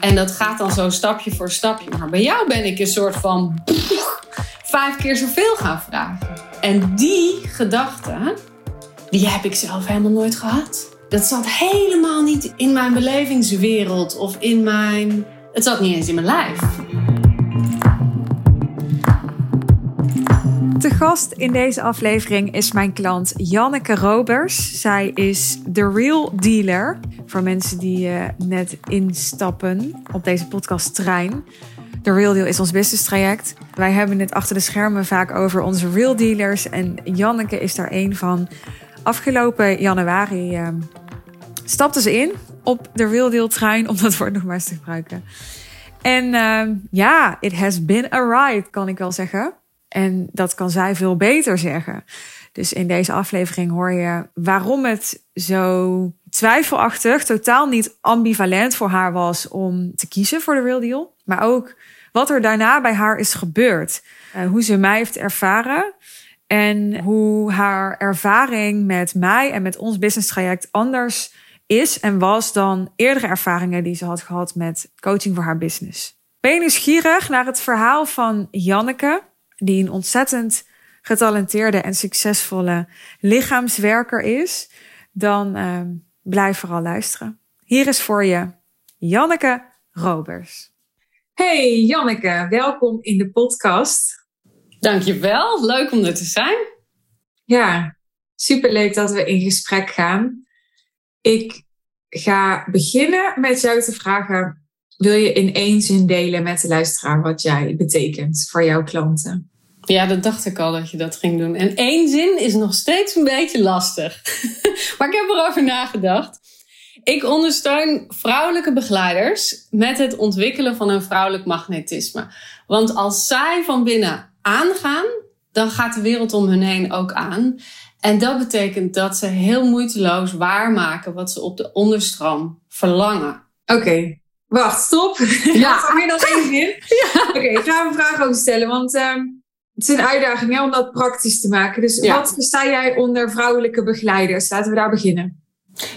En dat gaat dan zo stapje voor stapje. Maar bij jou ben ik een soort van vijf keer zoveel gaan vragen. En die gedachte, die heb ik zelf helemaal nooit gehad. Dat zat helemaal niet in mijn belevingswereld of in mijn. Het zat niet eens in mijn lijf. Te gast in deze aflevering is mijn klant Janneke Robers. Zij is de Real Dealer. Voor mensen die uh, net instappen op deze podcast trein. De Real Deal is ons business traject. Wij hebben het achter de schermen vaak over onze Real Dealers. En Janneke is daar een van. Afgelopen januari uh, stapte ze in op de Real Deal trein, om dat woord nog maar eens te gebruiken. En uh, ja, it has been a ride, kan ik wel zeggen. En dat kan zij veel beter zeggen. Dus in deze aflevering hoor je waarom het zo twijfelachtig, totaal niet ambivalent voor haar was om te kiezen voor de Real Deal. Maar ook wat er daarna bij haar is gebeurd. Uh, hoe ze mij heeft ervaren. En hoe haar ervaring met mij en met ons business traject anders is en was dan eerdere ervaringen die ze had gehad met coaching voor haar business. Ben je nieuwsgierig naar het verhaal van Janneke, die een ontzettend getalenteerde en succesvolle lichaamswerker is? Dan uh, blijf vooral luisteren. Hier is voor je Janneke Robers. Hey Janneke, welkom in de podcast. Dankjewel, leuk om er te zijn. Ja, superleuk dat we in gesprek gaan. Ik ga beginnen met jou te vragen: wil je in één zin delen met de luisteraar wat jij betekent voor jouw klanten? Ja, dat dacht ik al dat je dat ging doen. En één zin is nog steeds een beetje lastig. maar ik heb erover nagedacht. Ik ondersteun vrouwelijke begeleiders met het ontwikkelen van een vrouwelijk magnetisme. Want als zij van binnen aangaan, dan gaat de wereld om hun heen ook aan. En dat betekent dat ze heel moeiteloos waarmaken wat ze op de onderstroom verlangen. Oké, wacht, stop. Ja. meer dan één zin. Ja. Oké, ik ga een vraag over stellen, want uh, het is een uitdaging om dat praktisch te maken. Dus wat versta jij onder vrouwelijke begeleiders? Laten we daar beginnen.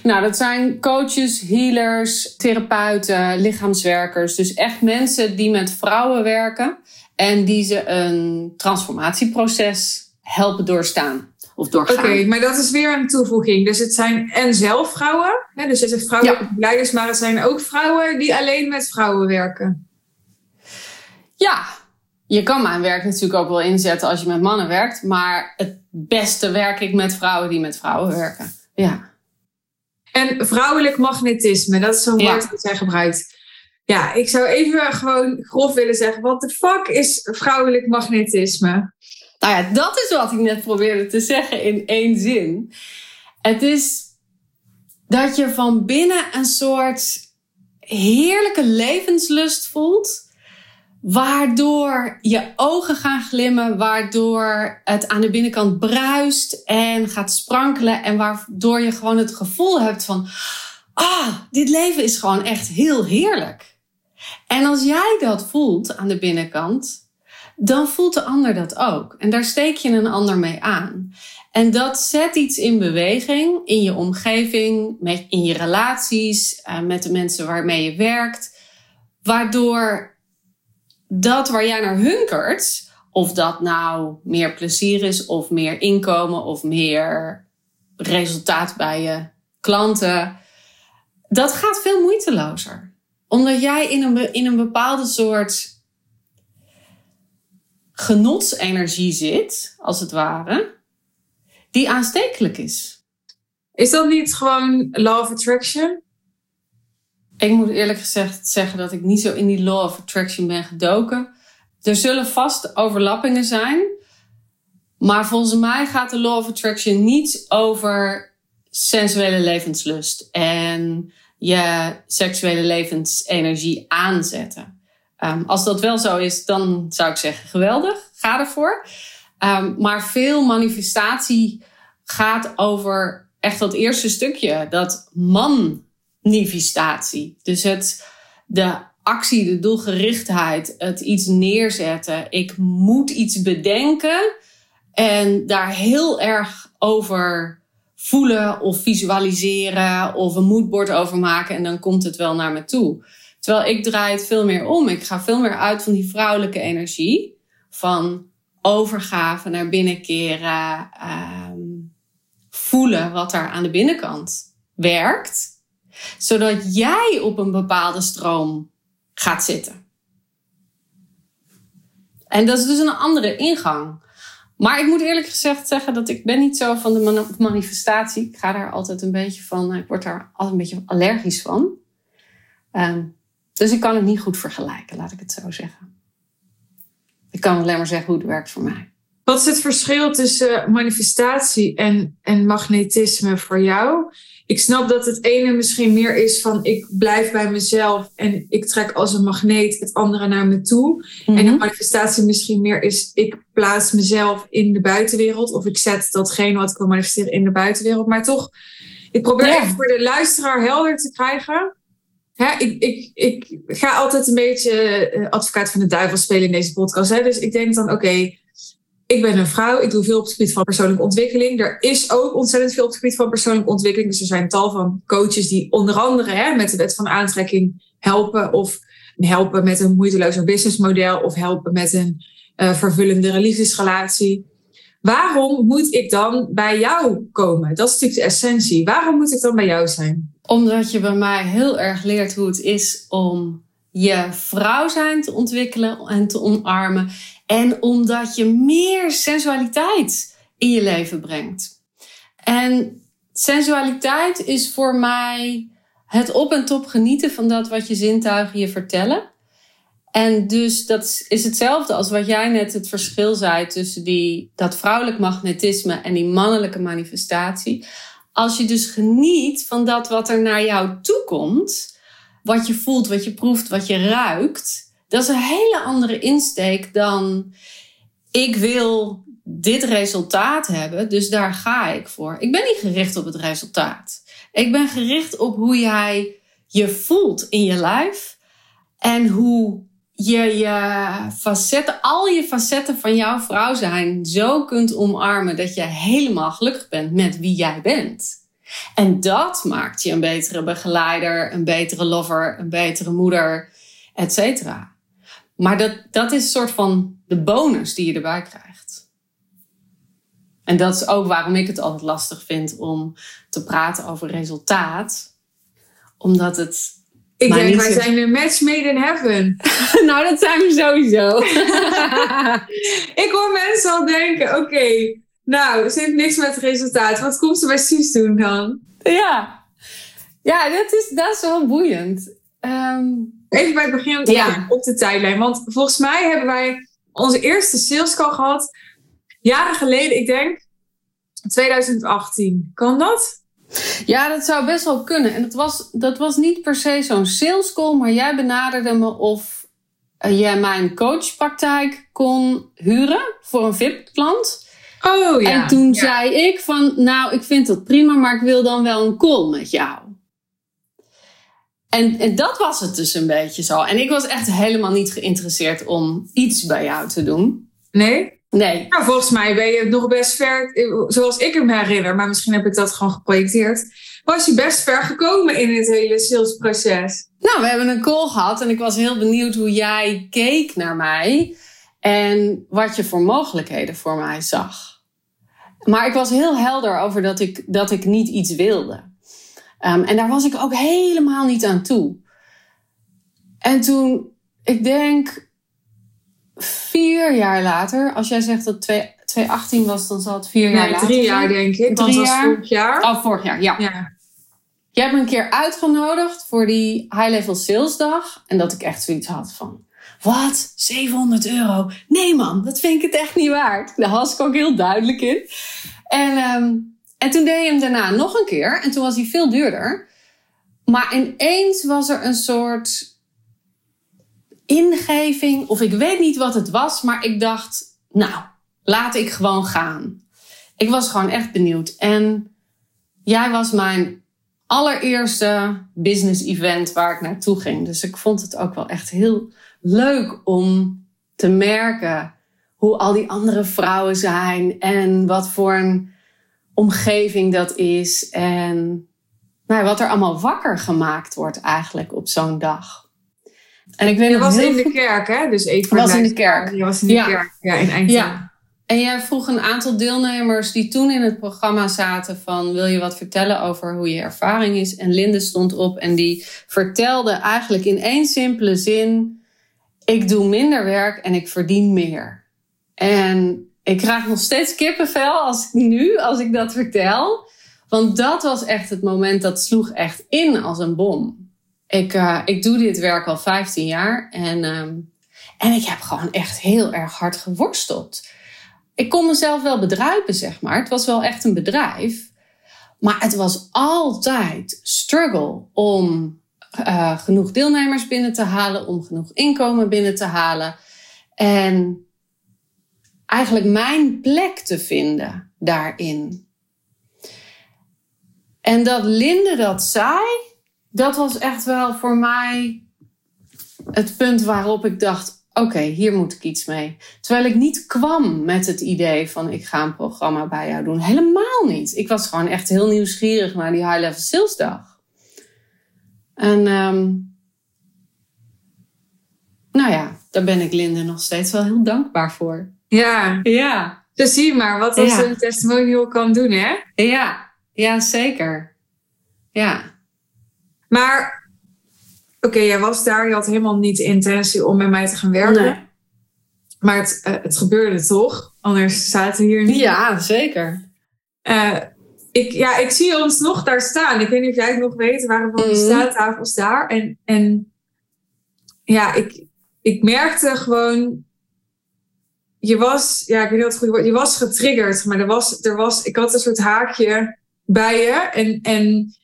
Nou, dat zijn coaches, healers, therapeuten, lichaamswerkers. Dus echt mensen die met vrouwen werken en die ze een transformatieproces helpen doorstaan of doorgaan. Oké, maar dat is weer een toevoeging. Dus het zijn en zelf vrouwen, hè, dus het zijn vrouwelijke ja. leiders, maar het zijn ook vrouwen die alleen met vrouwen werken. Ja, je kan mijn werk natuurlijk ook wel inzetten als je met mannen werkt, maar het beste werk ik met vrouwen die met vrouwen werken. Ja. En vrouwelijk magnetisme, dat is zo'n woord dat zij gebruikt. Ja, ik zou even gewoon grof willen zeggen: wat de fuck is vrouwelijk magnetisme? Nou ja, dat is wat ik net probeerde te zeggen in één zin. Het is dat je van binnen een soort heerlijke levenslust voelt. Waardoor je ogen gaan glimmen, waardoor het aan de binnenkant bruist en gaat sprankelen. En waardoor je gewoon het gevoel hebt van, ah, dit leven is gewoon echt heel heerlijk. En als jij dat voelt aan de binnenkant, dan voelt de ander dat ook. En daar steek je een ander mee aan. En dat zet iets in beweging in je omgeving, in je relaties, uh, met de mensen waarmee je werkt. Waardoor dat waar jij naar hunkert, of dat nou meer plezier is, of meer inkomen, of meer resultaat bij je klanten, dat gaat veel moeitelozer. Omdat jij in een, in een bepaalde soort genotsenergie zit, als het ware, die aanstekelijk is. Is dat niet gewoon law of attraction? Ik moet eerlijk gezegd zeggen dat ik niet zo in die law of attraction ben gedoken. Er zullen vast overlappingen zijn. Maar volgens mij gaat de law of attraction niet over sensuele levenslust en je seksuele levensenergie aanzetten. Um, als dat wel zo is, dan zou ik zeggen geweldig, ga ervoor. Um, maar veel manifestatie gaat over echt dat eerste stukje, dat manifestatie. Dus het, de actie, de doelgerichtheid, het iets neerzetten. Ik moet iets bedenken en daar heel erg over voelen of visualiseren of een moodboard overmaken en dan komt het wel naar me toe. Terwijl ik draai het veel meer om. Ik ga veel meer uit van die vrouwelijke energie. Van overgave naar binnenkeren. Ehm, voelen wat er aan de binnenkant werkt. Zodat jij op een bepaalde stroom gaat zitten. En dat is dus een andere ingang. Maar ik moet eerlijk gezegd zeggen dat ik ben niet zo van de manifestatie. Ik ga daar altijd een beetje van, ik word daar altijd een beetje allergisch van. Ehm, dus ik kan het niet goed vergelijken, laat ik het zo zeggen. Ik kan alleen maar zeggen hoe het werkt voor mij. Wat is het verschil tussen manifestatie en, en magnetisme voor jou? Ik snap dat het ene misschien meer is van ik blijf bij mezelf en ik trek als een magneet het andere naar me toe. En de mhm. manifestatie misschien meer is ik plaats mezelf in de buitenwereld of ik zet datgene wat ik wil manifesteren in de buitenwereld. Maar toch, ik probeer even voor de luisteraar helder te krijgen. Ik, ik, ik ga altijd een beetje eh, advocaat van de duivel spelen in deze podcast. Hè? Dus ik denk dan, oké, ik ben een vrouw, ik doe veel op het gebied van persoonlijke ontwikkeling. Er is ook ontzettend veel op het gebied van persoonlijke ontwikkeling. Dus er zijn tal van coaches die onder andere hè, met de wet van aantrekking helpen. Of helpen met een moeitelozer businessmodel. Of helpen met een uh, vervullendere liefdesrelatie. Waarom moet ik dan bij jou komen? Dat is natuurlijk de essentie. Waarom moet ik dan bij jou zijn? Omdat je bij mij heel erg leert hoe het is om je vrouw zijn te ontwikkelen en te omarmen. En omdat je meer sensualiteit in je leven brengt. En sensualiteit is voor mij het op en top genieten van dat wat je zintuigen je vertellen. En dus dat is hetzelfde als wat jij net het verschil zei tussen die, dat vrouwelijk magnetisme en die mannelijke manifestatie. Als je dus geniet van dat wat er naar jou toe komt, wat je voelt, wat je proeft, wat je ruikt, dat is een hele andere insteek dan ik wil dit resultaat hebben, dus daar ga ik voor. Ik ben niet gericht op het resultaat. Ik ben gericht op hoe jij je voelt in je lijf en hoe je je facetten, al je facetten van jouw vrouw zijn zo kunt omarmen dat je helemaal gelukkig bent met wie jij bent. En dat maakt je een betere begeleider, een betere lover, een betere moeder, et cetera. Maar dat, dat is een soort van de bonus die je erbij krijgt. En dat is ook waarom ik het altijd lastig vind om te praten over resultaat. Omdat het. Ik denk, wij zijn een match made in heaven. nou, dat zijn we sowieso. ik hoor mensen al denken: oké, nou, ze heeft niks met resultaat. Wat komt ze bij Suus doen dan? Ja, ja dat, is, dat is wel boeiend. Um, Even bij het begin ja. op de tijdlijn. Want volgens mij hebben wij onze eerste sales call gehad. Jaren geleden, ik denk 2018. Kan dat? Ja, dat zou best wel kunnen. En dat was, dat was niet per se zo'n sales call, maar jij benaderde me of uh, jij mijn coachpraktijk kon huren voor een VIP-klant. Oh ja. En toen zei ik van, nou, ik vind dat prima, maar ik wil dan wel een call met jou. En, en dat was het dus een beetje zo. En ik was echt helemaal niet geïnteresseerd om iets bij jou te doen. Nee? Nee. Nou, volgens mij ben je nog best ver, zoals ik hem herinner, maar misschien heb ik dat gewoon geprojecteerd. Was je best ver gekomen in het hele salesproces? Nou, we hebben een call gehad en ik was heel benieuwd hoe jij keek naar mij en wat je voor mogelijkheden voor mij zag. Maar ik was heel helder over dat ik, dat ik niet iets wilde. Um, en daar was ik ook helemaal niet aan toe. En toen, ik denk vier jaar later, als jij zegt dat 2018 was, dan zal het vier jaar later Drie jaar denk ik, drie want jaar. vorig jaar. Oh, vorig jaar, ja. ja. Je hebt me een keer uitgenodigd voor die High Level Sales Dag. En dat ik echt zoiets had van, wat? 700 euro? Nee man, dat vind ik het echt niet waard. Daar was ik ook heel duidelijk in. En um, en toen deed je hem daarna nog een keer. En toen was hij veel duurder. Maar ineens was er een soort ingeving. Of ik weet niet wat het was. Maar ik dacht, nou, laat ik gewoon gaan. Ik was gewoon echt benieuwd. En jij was mijn allereerste business event waar ik naartoe ging. Dus ik vond het ook wel echt heel leuk om te merken hoe al die andere vrouwen zijn. En wat voor een omgeving dat is. En nou, wat er allemaal wakker gemaakt wordt eigenlijk op zo'n dag. En ik weet je was in de kerk, hè? Dus even was in de kerk. Je was in de kerk, ja, in Eindhoven. Ja. En jij vroeg een aantal deelnemers die toen in het programma zaten van wil je wat vertellen over hoe je ervaring is? En Linde stond op en die vertelde eigenlijk in één simpele zin, ik doe minder werk en ik verdien meer. En ik krijg nog steeds kippenvel als ik nu, als ik dat vertel. Want dat was echt het moment dat sloeg echt in als een bom. Ik, uh, ik doe dit werk al 15 jaar en, um, en ik heb gewoon echt heel erg hard geworsteld ik kon mezelf wel bedruipen, zeg maar. Het was wel echt een bedrijf. Maar het was altijd struggle om uh, genoeg deelnemers binnen te halen, om genoeg inkomen binnen te halen. En eigenlijk mijn plek te vinden daarin. En dat Linde dat zei, dat was echt wel voor mij het punt waarop ik dacht: oké, hier moet ik iets mee. Terwijl ik niet kwam met het idee van ik ga een programma bij jou doen. Helemaal niet. Ik was gewoon echt heel nieuwsgierig naar die High Level Sales Dag. En um, nou ja, daar ben ik Linde nog steeds wel heel dankbaar voor. Ja. Ja. Dus zie maar wat als een testimonial kan doen, hè? Ja, ja zeker. Ja. Maar oké, jij was daar, je had helemaal niet de intentie om met mij te gaan werken. Maar het, uh, het gebeurde toch, anders zaten we hier niet. Ja, zeker. Uh, ik, ja, ik zie ons nog daar staan. Ik weet niet of jij het nog weet, waren van de staattafels daar. En, en ja, ik, ik merkte gewoon je was, ja, ik weet niet wat het goede woord, je was getriggerd, maar er was, er was, ik had een soort haakje bij je. En, en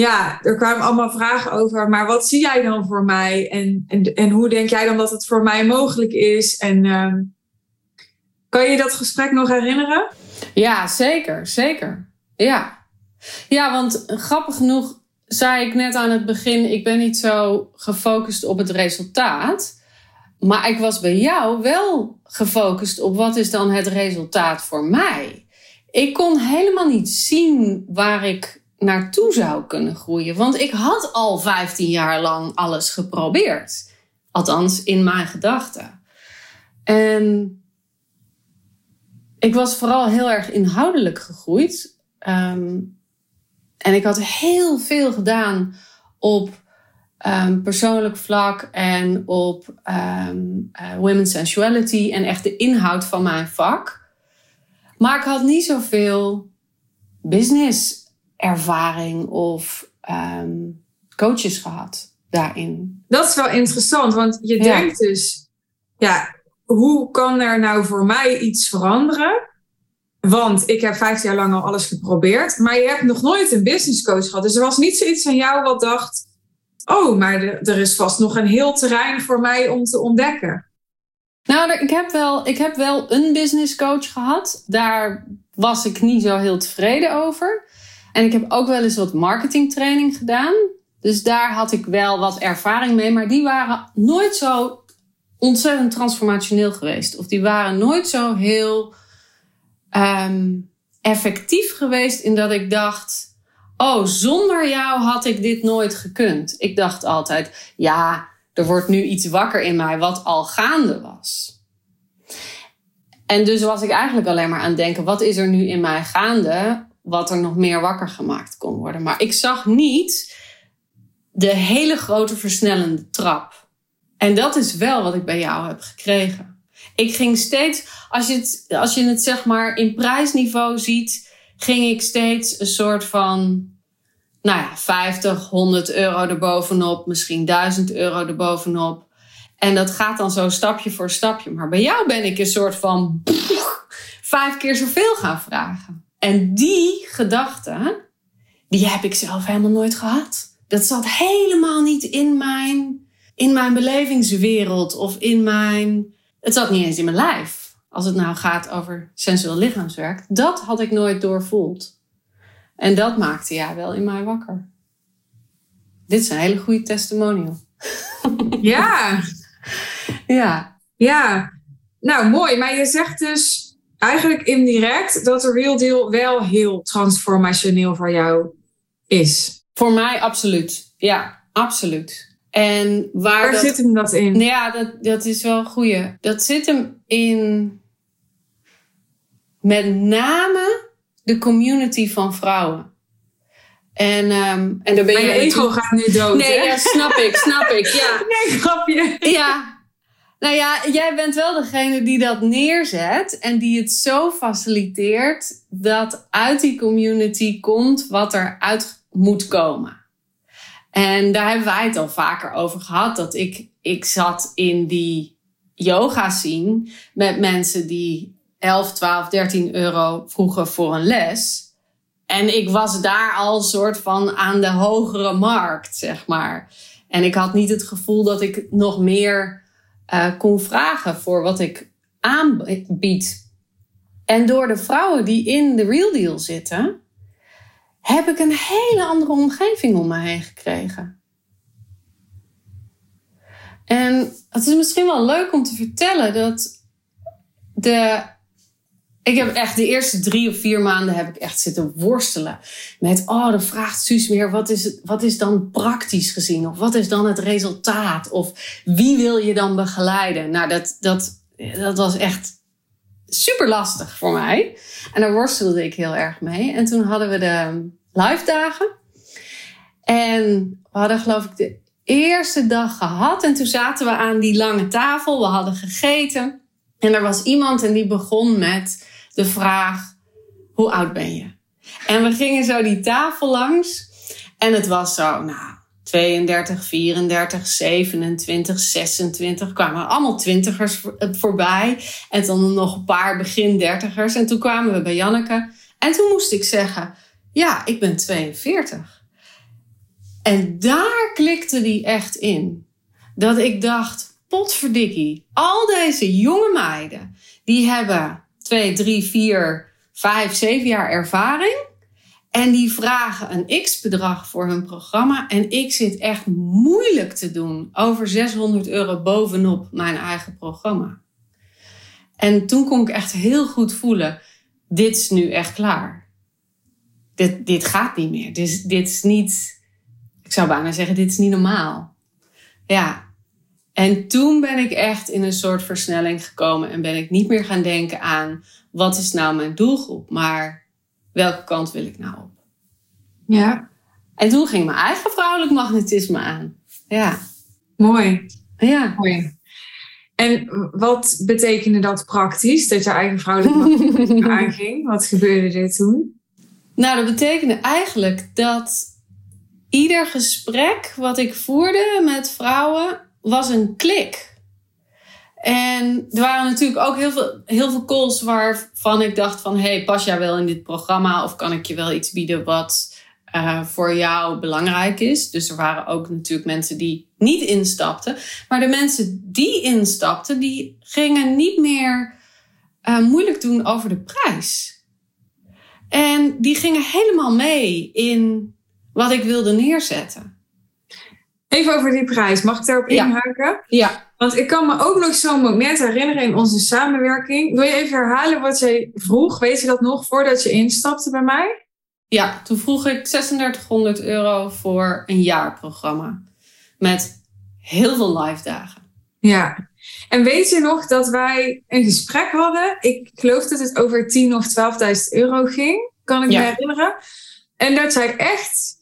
ja, er kwamen allemaal vragen over, maar wat zie jij dan voor mij? En, en, en hoe denk jij dan dat het voor mij mogelijk is? En uh, kan je dat gesprek nog herinneren? Ja, zeker, zeker. Ja. Ja, want grappig genoeg zei ik net aan het begin, ik ben niet zo gefocust op het resultaat. Maar ik was bij jou wel gefocust op wat is dan het resultaat voor mij. Ik kon helemaal niet zien waar ik naartoe zou kunnen groeien. Want ik had al 15 jaar lang alles geprobeerd. Althans, in mijn gedachten. En ik was vooral heel erg inhoudelijk gegroeid. Um, en ik had heel veel gedaan op um, persoonlijk vlak en op um, women's sensuality en echt de inhoud van mijn vak. Maar ik had niet zoveel business ervaring of um, coaches gehad daarin. Dat is wel interessant, want je denkt dus, ja, hoe kan er nou voor mij iets veranderen? Want ik heb 15 jaar lang al alles geprobeerd, maar je hebt nog nooit een business coach gehad. Dus er was niet zoiets van jou wat dacht, oh, maar er is vast nog een heel terrein voor mij om te ontdekken. Nou, ik heb wel, ik heb wel een business coach gehad. Daar was ik niet zo heel tevreden over. En ik heb ook wel eens wat marketingtraining gedaan. Dus daar had ik wel wat ervaring mee. Maar die waren nooit zo ontzettend transformationeel geweest. Of die waren nooit zo heel um, effectief geweest in dat ik dacht... Oh, zonder jou had ik dit nooit gekund. Ik dacht altijd, ja, er wordt nu iets wakker in mij wat al gaande was. En dus was ik eigenlijk alleen maar aan het denken, wat is er nu in mij gaande? Wat er nog meer wakker gemaakt kon worden. Maar ik zag niet de hele grote versnellende trap. En dat is wel wat ik bij jou heb gekregen. Ik ging steeds, als je het, als je het zeg maar in prijsniveau ziet, ging ik steeds een soort van, nou ja, 50, 100 euro erbovenop, misschien 1000 euro erbovenop. En dat gaat dan zo stapje voor stapje. Maar bij jou ben ik een soort van vijf keer zoveel gaan vragen. En die gedachte, die heb ik zelf helemaal nooit gehad. Dat zat helemaal niet in mijn, in mijn belevingswereld of in mijn. Het zat niet eens in mijn lijf. Als het nou gaat over sensueel lichaamswerk. Dat had ik nooit doorvoeld. En dat maakte ja wel in mij wakker. Dit is een hele goede testimonial. Ja. ja. Ja. Nou, mooi. Maar je zegt dus eigenlijk indirect dat de Real Deal wel heel transformationeel voor jou is. Voor mij absoluut. Ja, absoluut. En waar, waar zit hem dat in? Nou ja, dat, dat is wel een goeie. Dat zit hem in met name de community van vrouwen. En, um, en daar ben je. ego gaat nu dood. Nee, ja, snap ik, snap ik. Ja. Nee, grapje. Ja. Nou ja, jij bent wel degene die dat neerzet en die het zo faciliteert dat uit die community komt wat er uit moet komen. En daar hebben wij het al vaker over gehad. Dat ik, ik zat in die yoga scene met mensen die 11, 12, 13 euro vroegen voor een les. En ik was daar al soort van aan de hogere markt, zeg maar. En ik had niet het gevoel dat ik nog meer uh, kon vragen voor wat ik aanbied. En door de vrouwen die in de Real Deal zitten, heb ik een hele andere omgeving om me heen gekregen. En het is misschien wel leuk om te vertellen dat de ik heb echt de eerste drie of vier maanden heb ik echt zitten worstelen met, oh, dan vraagt Suus meer, wat is, het, wat is dan praktisch gezien? Of wat is dan het resultaat? Of wie wil je dan begeleiden? Nou, dat, dat, dat was echt super lastig voor mij. En daar worstelde ik heel erg mee. En toen hadden we de live dagen. En we hadden geloof ik de eerste dag gehad. En toen zaten we aan die lange tafel. We hadden gegeten. En er was iemand en die begon met de vraag: hoe oud ben je? En we gingen zo die tafel langs. En het was zo, nou, 32, 34, 27, 26. kwamen allemaal twintigers voorbij. En dan nog een paar begin dertigers. En toen kwamen we bij Janneke. En toen moest ik zeggen, ja, ik ben 42. En daar klikte die echt in. Dat ik dacht, potverdikkie, al deze jonge meiden, die hebben twee, drie, vier, vijf, zeven jaar ervaring. En die vragen een x-bedrag voor hun programma. En ik zit echt moeilijk te doen over 600 euro bovenop mijn eigen programma. En toen kon ik echt heel goed voelen: dit is nu echt klaar. Dit, dit gaat niet meer. Dit, dit is niet, ik zou bijna zeggen, dit is niet normaal. Ja, en toen ben ik echt in een soort versnelling gekomen en ben ik niet meer gaan denken aan wat is nou mijn doelgroep, maar welke kant wil ik nou op? Ja. En toen ging mijn eigen vrouwelijk magnetisme aan. Ja. Mooi. Ja. Mooi. En wat betekende dat praktisch, dat je eigen vrouwelijk magnetisme aanging? Wat gebeurde er toen? Nou, dat betekende eigenlijk dat ieder gesprek wat ik voerde met vrouwen was een klik. En er waren natuurlijk ook heel veel, heel veel calls waarvan ik dacht van... hey, pas jij wel in dit programma of kan ik je wel iets bieden wat uh, voor jou belangrijk is? Dus er waren ook natuurlijk mensen die niet instapten. Maar de mensen die instapten, die gingen niet meer uh, moeilijk doen over de prijs. En die gingen helemaal mee in wat ik wilde neerzetten. Even over die prijs. Mag ik daarop inhaken? Ja. Want ik kan me ook nog zo'n moment herinneren in onze samenwerking. Wil je even herhalen wat jij vroeg? Weet je dat nog voordat je instapte bij mij? Ja, toen vroeg ik 3600 euro voor een jaarprogramma. Met heel veel live dagen. Ja. En weet je nog dat wij een gesprek hadden? Ik geloof dat het over 10.000 of 12.000 euro ging. Kan ik me herinneren. En dat zei ik echt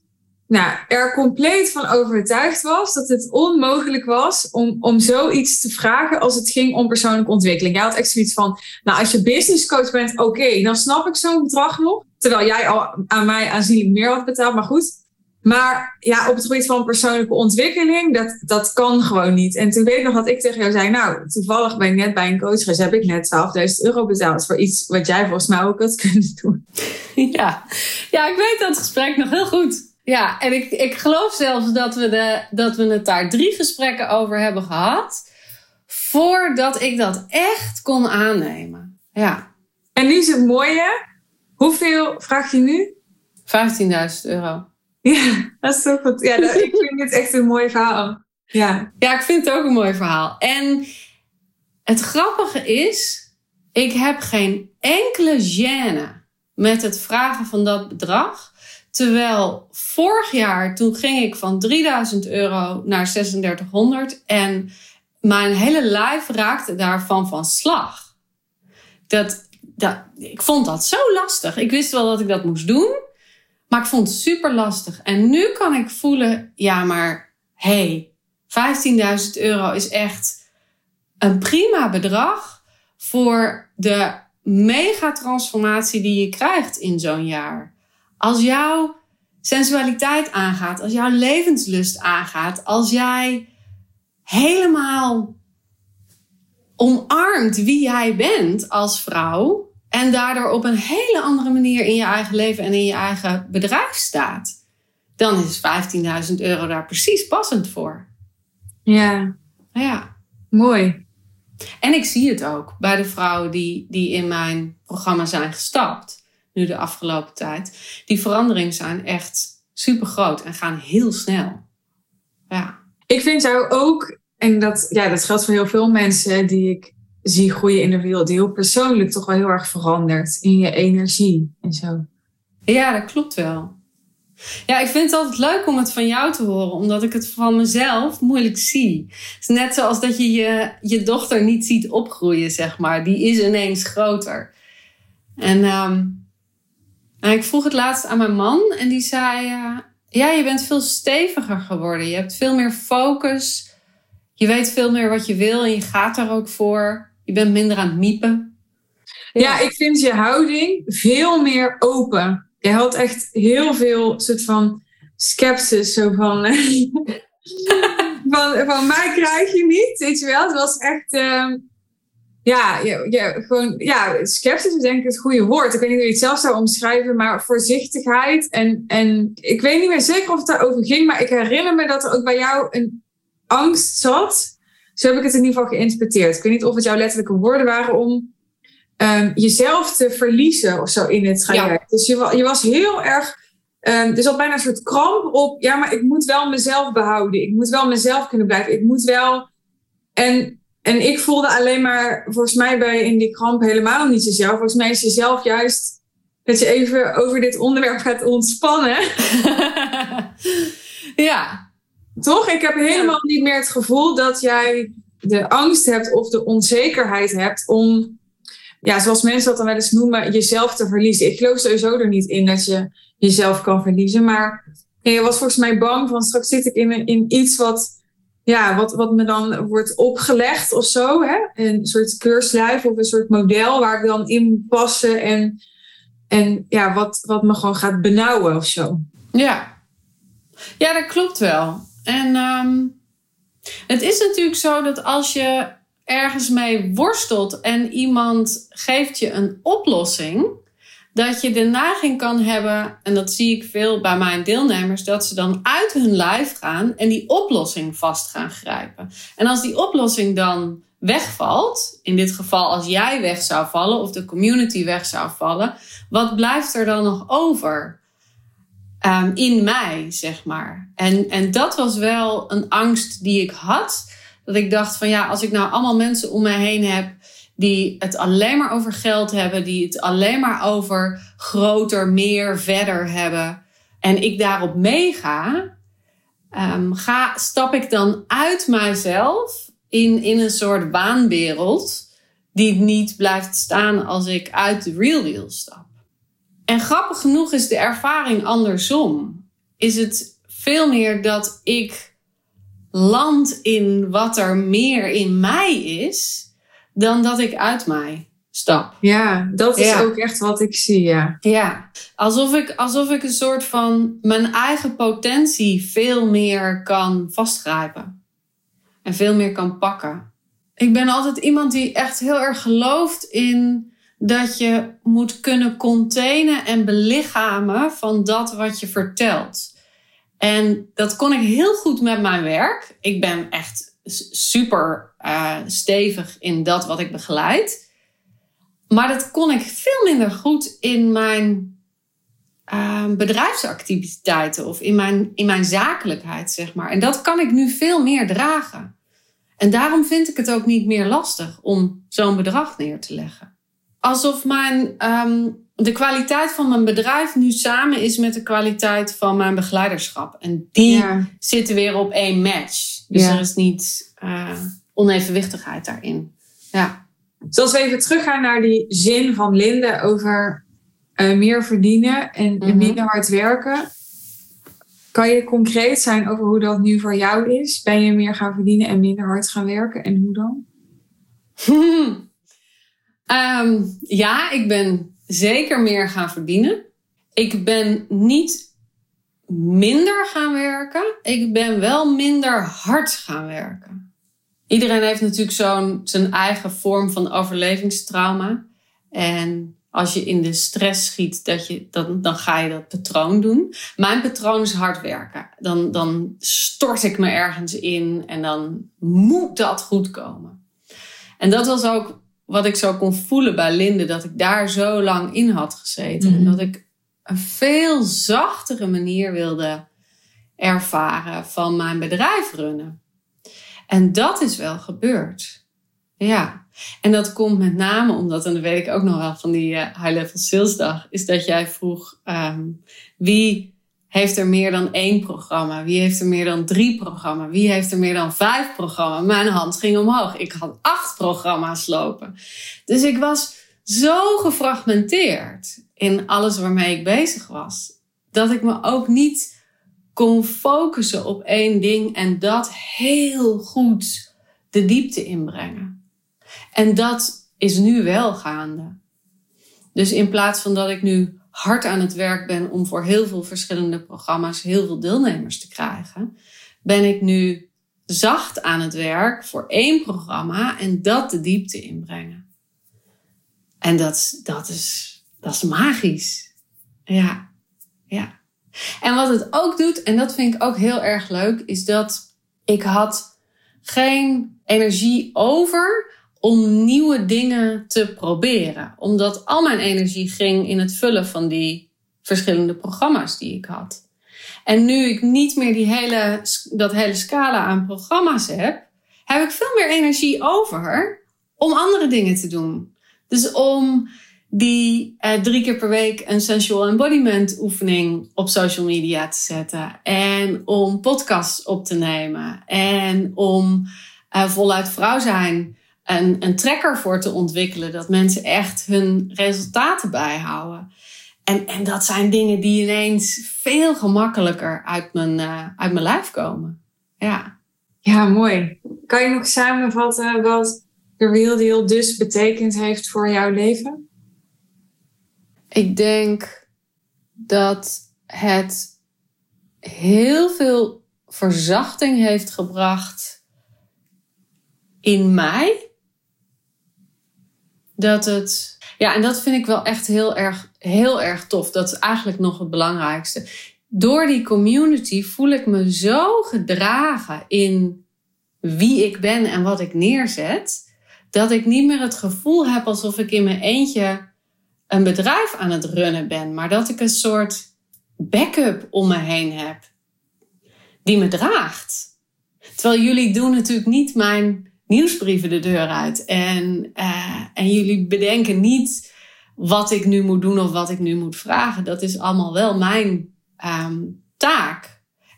nou, er compleet van overtuigd was dat het onmogelijk was om, om zoiets te vragen als het ging om persoonlijke ontwikkeling. Jij had echt zoiets van, nou als je business coach bent, oké, dan snap ik zo'n bedrag nog. Terwijl jij al aan mij aanzienlijk meer had betaald, maar goed. Maar ja, op het gebied van persoonlijke ontwikkeling, dat, dat kan gewoon niet. En toen weet ik nog dat ik tegen jou zei, nou, toevallig ben ik net bij een coach dus heb ik net 12.000 euro betaald voor iets wat jij volgens mij ook had kunnen doen. Ja, ja ik weet dat gesprek nog heel goed. Ja, en ik, ik geloof zelfs dat we, de, dat we het daar drie gesprekken over hebben gehad. Voordat ik dat echt kon aannemen. Ja. En nu is het mooie. Hoeveel vraag je nu? 15.000 euro. Ja, dat is toch goed. Ja, ik vind het echt een mooi verhaal. Ja. ja, ik vind het ook een mooi verhaal. En het grappige is ik heb geen enkele gêne met het vragen van dat bedrag. Terwijl vorig jaar, toen ging ik van 3000 euro naar 3600 en mijn hele lijf raakte daarvan van slag. Dat, dat, ik vond dat zo lastig. Ik wist wel dat ik dat moest doen, maar ik vond het super lastig. En nu kan ik voelen, ja, maar hey, 15.000 euro is echt een prima bedrag voor de megatransformatie die je krijgt in zo'n jaar. Als jouw sensualiteit aangaat, als jouw levenslust aangaat, als jij helemaal omarmt wie jij bent als vrouw en daardoor op een hele andere manier in je eigen leven en in je eigen bedrijf staat, dan is 15.000 euro daar precies passend voor. Ja. Ja. Mooi. En ik zie het ook bij de vrouwen die, die in mijn programma zijn gestapt, nu de afgelopen tijd. Die veranderingen zijn echt super groot en gaan heel snel. Ja. Ik vind jou ook, en dat, ja, dat geldt voor heel veel mensen die ik zie groeien in de wereld, die heel persoonlijk toch wel heel erg verandert in je energie en zo. Ja, dat klopt wel. Ja, ik vind het altijd leuk om het van jou te horen, omdat ik het van mezelf moeilijk zie. Het is net zoals dat je, je je dochter niet ziet opgroeien, zeg maar. Die is ineens groter. En um, ik vroeg het laatst aan mijn man en die zei: uh, Ja, je bent veel steviger geworden. Je hebt veel meer focus. Je weet veel meer wat je wil en je gaat daar ook voor. Je bent minder aan het miepen. Ja, ja ik vind je houding veel meer open je had echt heel veel soort van sceptisch. Zo van, van, van mij krijg je niet, weet je wel. Het was echt, uh, ja, ja, gewoon, ja, sceptisch is denk ik het goede woord. Ik weet niet hoe je het zelf zou omschrijven, maar voorzichtigheid. En, en ik weet niet meer zeker of het daarover ging, maar ik herinner me dat er ook bij jou een angst zat. Zo heb ik het in ieder geval geïnterpreteerd. Ik weet niet of het jouw letterlijke woorden waren om um, jezelf te verliezen of zo in het traject. Dus je, je, was heel erg. Um, er zat bijna een soort kramp op. Ja, maar ik moet wel mezelf behouden. Ik moet wel mezelf kunnen blijven. Ik moet wel. En, en ik voelde alleen maar, volgens mij bij in die kramp helemaal niet jezelf. Volgens mij is jezelf juist dat je even over dit onderwerp gaat ontspannen. ja. Toch? Ik heb helemaal niet meer het gevoel dat jij de angst hebt of de onzekerheid hebt om ja, zoals mensen dat dan wel eens noemen, jezelf te verliezen. Ik geloof sowieso er niet in dat je jezelf kan verliezen. Maar je was volgens mij bang van straks zit ik in, in iets wat, ja, wat, wat me dan wordt opgelegd of zo. Hè? Een soort keurslijf of een soort model waar ik dan in passen. En, en ja, wat, wat me gewoon gaat benauwen of zo. Ja, ja dat klopt wel. En um, het is natuurlijk zo dat als je ergens mee worstelt en iemand geeft je een oplossing, dat je de neiging kan hebben, en dat zie ik veel bij mijn deelnemers, dat ze dan uit hun lijf gaan en die oplossing vast gaan grijpen. En als die oplossing dan wegvalt, in dit geval als jij weg zou vallen of de community weg zou vallen, wat blijft er dan nog over? Um, in mij, zeg maar. En, en dat was wel een angst die ik had. Dat ik dacht van ja, als ik nou allemaal mensen om mij heen heb die het alleen maar over geld hebben, die het alleen maar over groter, meer, verder hebben. En ik daarop meega, um, ga, stap ik dan uit mijzelf in, in een soort waanwereld die niet blijft staan als ik uit de real deal stap. En grappig genoeg is de ervaring andersom. Is het veel meer dat ik land in wat er meer in mij is, dan dat ik uit mij stap. Ja, dat is ook echt wat ik zie, ja. Ja, alsof ik, alsof ik een soort van mijn eigen potentie veel meer kan vastgrijpen. En veel meer kan pakken. Ik ben altijd iemand die echt heel erg gelooft in dat je moet kunnen containen en belichamen van dat wat je vertelt. En dat kon ik heel goed met mijn werk. Ik ben echt super uh, stevig in dat wat ik begeleid. Maar dat kon ik veel minder goed in mijn uh, bedrijfsactiviteiten of in mijn, in mijn zakelijkheid, zeg maar. En dat kan ik nu veel meer dragen. En daarom vind ik het ook niet meer lastig om zo'n bedrag neer te leggen. alsof mijn, ehm, de kwaliteit van mijn bedrijf nu samen is met de kwaliteit van mijn begeleiderschap. En die Ja. zitten weer op één match. Dus Ja. er is niet eh, onevenwichtigheid daarin. Ja. Dus als we even teruggaan naar die zin van Linde over eh, meer verdienen en, en Mhm. minder hard werken. Kan je concreet zijn over hoe dat nu voor jou is? Ben je meer gaan verdienen en minder hard gaan werken? En hoe dan? Ehm, ja, ik ben zeker meer gaan verdienen. Ik ben niet minder gaan werken. Ik ben wel minder hard gaan werken. Iedereen heeft natuurlijk zo'n zijn eigen vorm van overlevingstrauma. En als je in de stress schiet, dat je, dan, dan ga je dat patroon doen. Mijn patroon is hard werken. Dan, dan stort ik me ergens in en dan moet dat goed komen. En dat was ook wat ik zo kon voelen bij Linde, dat ik daar zo lang in had gezeten. Mhm. En dat ik een veel zachtere manier wilde ervaren van mijn bedrijf runnen. En dat is wel gebeurd. Ja. En dat komt met name omdat, en dat weet ik ook nog wel van die eh, High Level Sales Dag, is dat jij vroeg ehm, wie heeft er meer dan één programma? Wie heeft er meer dan drie programma's? Wie heeft er meer dan vijf programma's? Mijn hand ging omhoog. Ik had acht programma's lopen. Dus ik was zo gefragmenteerd in alles waarmee ik bezig was, dat ik me ook niet kon focussen op één ding en dat heel goed de diepte inbrengen. En dat is nu wel gaande. Dus in plaats van dat ik nu hard aan het werk ben om voor heel veel verschillende programma's heel veel deelnemers te krijgen, ben ik nu zacht aan het werk voor één programma en dat de diepte inbrengen. En dat, dat, is, dat is magisch. Ja, ja. En wat het ook doet, en dat vind ik ook heel erg leuk, is dat ik had geen energie over om nieuwe dingen te proberen. Omdat al mijn energie ging in het vullen van die verschillende programma's die ik had. En nu ik niet meer die hele, dat hele scala aan programma's heb, heb ik veel meer energie over om andere dingen te doen. Dus om die eh, drie keer per week een sensual embodiment oefening op social media te zetten. En om podcasts op te nemen. En om eh, voluit vrouw zijn een, een tracker voor te ontwikkelen. Dat mensen echt hun resultaten bijhouden. En, en dat zijn dingen die ineens veel gemakkelijker uit mijn, uh, uit mijn lijf komen. Ja. Ja, mooi. Kan je nog samenvatten wat de Real Deal dus betekend heeft voor jouw leven? Ik denk dat het heel veel verzachting heeft gebracht in mij. Dat het. Ja, en dat vind ik wel echt heel erg, heel erg tof. Dat is eigenlijk nog het belangrijkste. Door die community voel ik me zo gedragen in wie ik ben en wat ik neerzet. Dat ik niet meer het gevoel heb alsof ik in mijn eentje een bedrijf aan het runnen ben. Maar dat ik een soort backup om me heen heb. Die me draagt. Terwijl jullie doen natuurlijk niet mijn nieuwsbrieven de deur uit. En, uh, en jullie bedenken niet wat ik nu moet doen of wat ik nu moet vragen. Dat is allemaal wel mijn um, taak.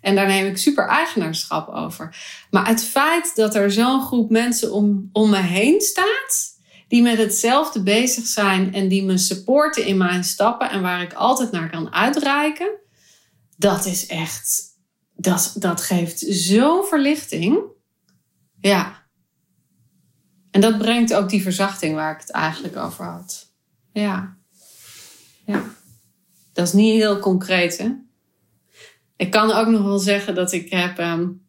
En daar neem ik super eigenaarschap over. Maar het feit dat er zo'n groep mensen om, om me heen staat. Die met hetzelfde bezig zijn en die me supporten in mijn stappen. En waar ik altijd naar kan uitreiken. Dat is echt. Dat, dat geeft zo'n verlichting. Ja. En dat brengt ook die verzachting waar ik het eigenlijk over had. Ja. Ja. Dat is niet heel concreet, hè? Ik kan ook nog wel zeggen dat ik heb... Um,